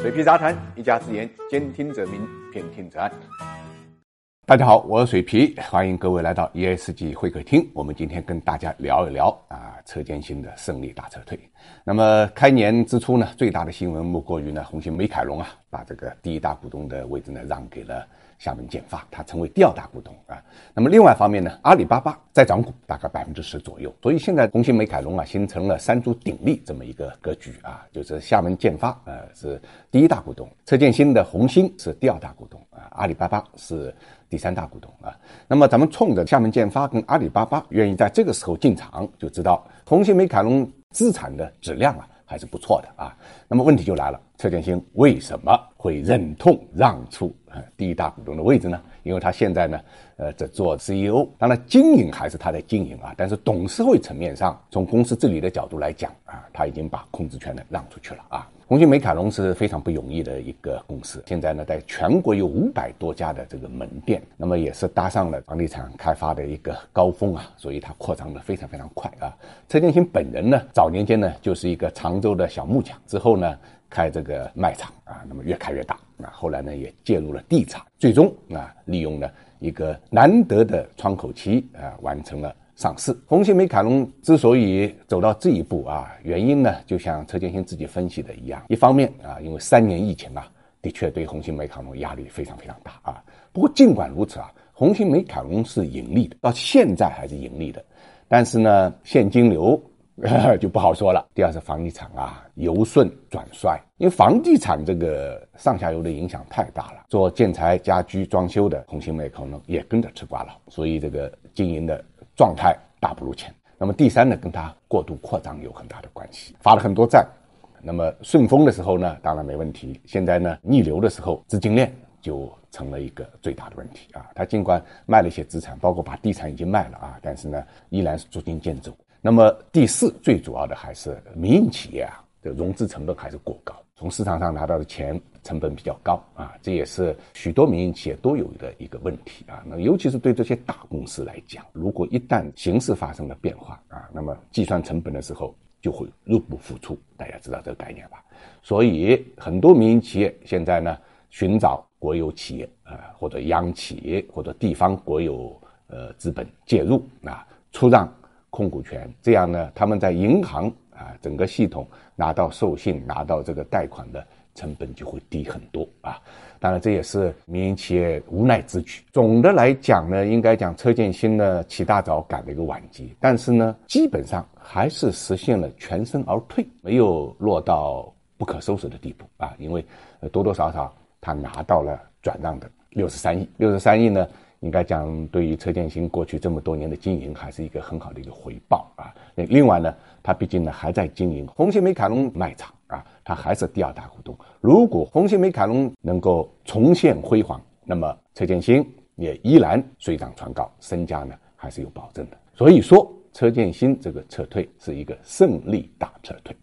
水皮杂谈，一家之言，兼听则明，偏听则暗。大家好，我是水皮，欢迎各位来到 ESG 会客厅。我们今天跟大家聊一聊啊，车间新的胜利大撤退。那么开年之初呢，最大的新闻莫过于呢，红星美凯龙啊，把这个第一大股东的位置呢让给了。厦门建发，它成为第二大股东啊。那么另外一方面呢，阿里巴巴在涨股大概百分之十左右，所以现在红星美凯龙啊形成了三足鼎立这么一个格局啊，就是厦门建发呃是第一大股东，车建新的红星是第二大股东啊，阿里巴巴是第三大股东啊。那么咱们冲着厦门建发跟阿里巴巴愿意在这个时候进场，就知道红星美凯龙资产的质量啊。还是不错的啊，那么问题就来了，车建新为什么会忍痛让出第一大股东的位置呢？因为他现在呢，呃，在做 CEO，当然经营还是他在经营啊，但是董事会层面上，从公司治理的角度来讲啊，他已经把控制权呢让出去了啊。红星美凯龙是非常不容易的一个公司，现在呢，在全国有五百多家的这个门店，那么也是搭上了房地产开发的一个高峰啊，所以它扩张的非常非常快啊。车建新本人呢，早年间呢就是一个常州的小木匠，之后呢开这个卖场啊，那么越开越大啊，后来呢也介入了地产，最终啊利用了一个难得的窗口期啊，完成了。上市，红星美凯龙之所以走到这一步啊，原因呢，就像车建新自己分析的一样，一方面啊，因为三年疫情啊，的确对红星美凯龙压力非常非常大啊。不过尽管如此啊，红星美凯龙是盈利的，到现在还是盈利的，但是呢，现金流 就不好说了。第二是房地产啊，由顺转衰，因为房地产这个上下游的影响太大了，做建材、家居、装修的红星美凯龙也跟着吃瓜了，所以这个经营的。状态大不如前。那么第三呢，跟它过度扩张有很大的关系，发了很多债。那么顺风的时候呢，当然没问题。现在呢，逆流的时候，资金链就成了一个最大的问题啊。他尽管卖了一些资产，包括把地产已经卖了啊，但是呢，依然是捉襟见肘。那么第四，最主要的还是民营企业啊，的融资成本还是过高。从市场上拿到的钱成本比较高啊，这也是许多民营企业都有的一个问题啊。那尤其是对这些大公司来讲，如果一旦形势发生了变化啊，那么计算成本的时候就会入不敷出。大家知道这个概念吧？所以很多民营企业现在呢，寻找国有企业啊，或者央企或者地方国有呃资本介入啊，出让控股权，这样呢，他们在银行。啊，整个系统拿到授信、拿到这个贷款的成本就会低很多啊。当然，这也是民营企业无奈之举。总的来讲呢，应该讲车建新呢起大早赶了一个晚集，但是呢，基本上还是实现了全身而退，没有落到不可收拾的地步啊。因为多多少少他拿到了转让的六十三亿，六十三亿呢。应该讲，对于车建新过去这么多年的经营，还是一个很好的一个回报啊。那另外呢，他毕竟呢还在经营红星美凯龙卖场啊，他还是第二大股东。如果红星美凯龙能够重现辉煌，那么车建新也依然水涨船高，身价呢还是有保证的。所以说，车建新这个撤退是一个胜利大撤退。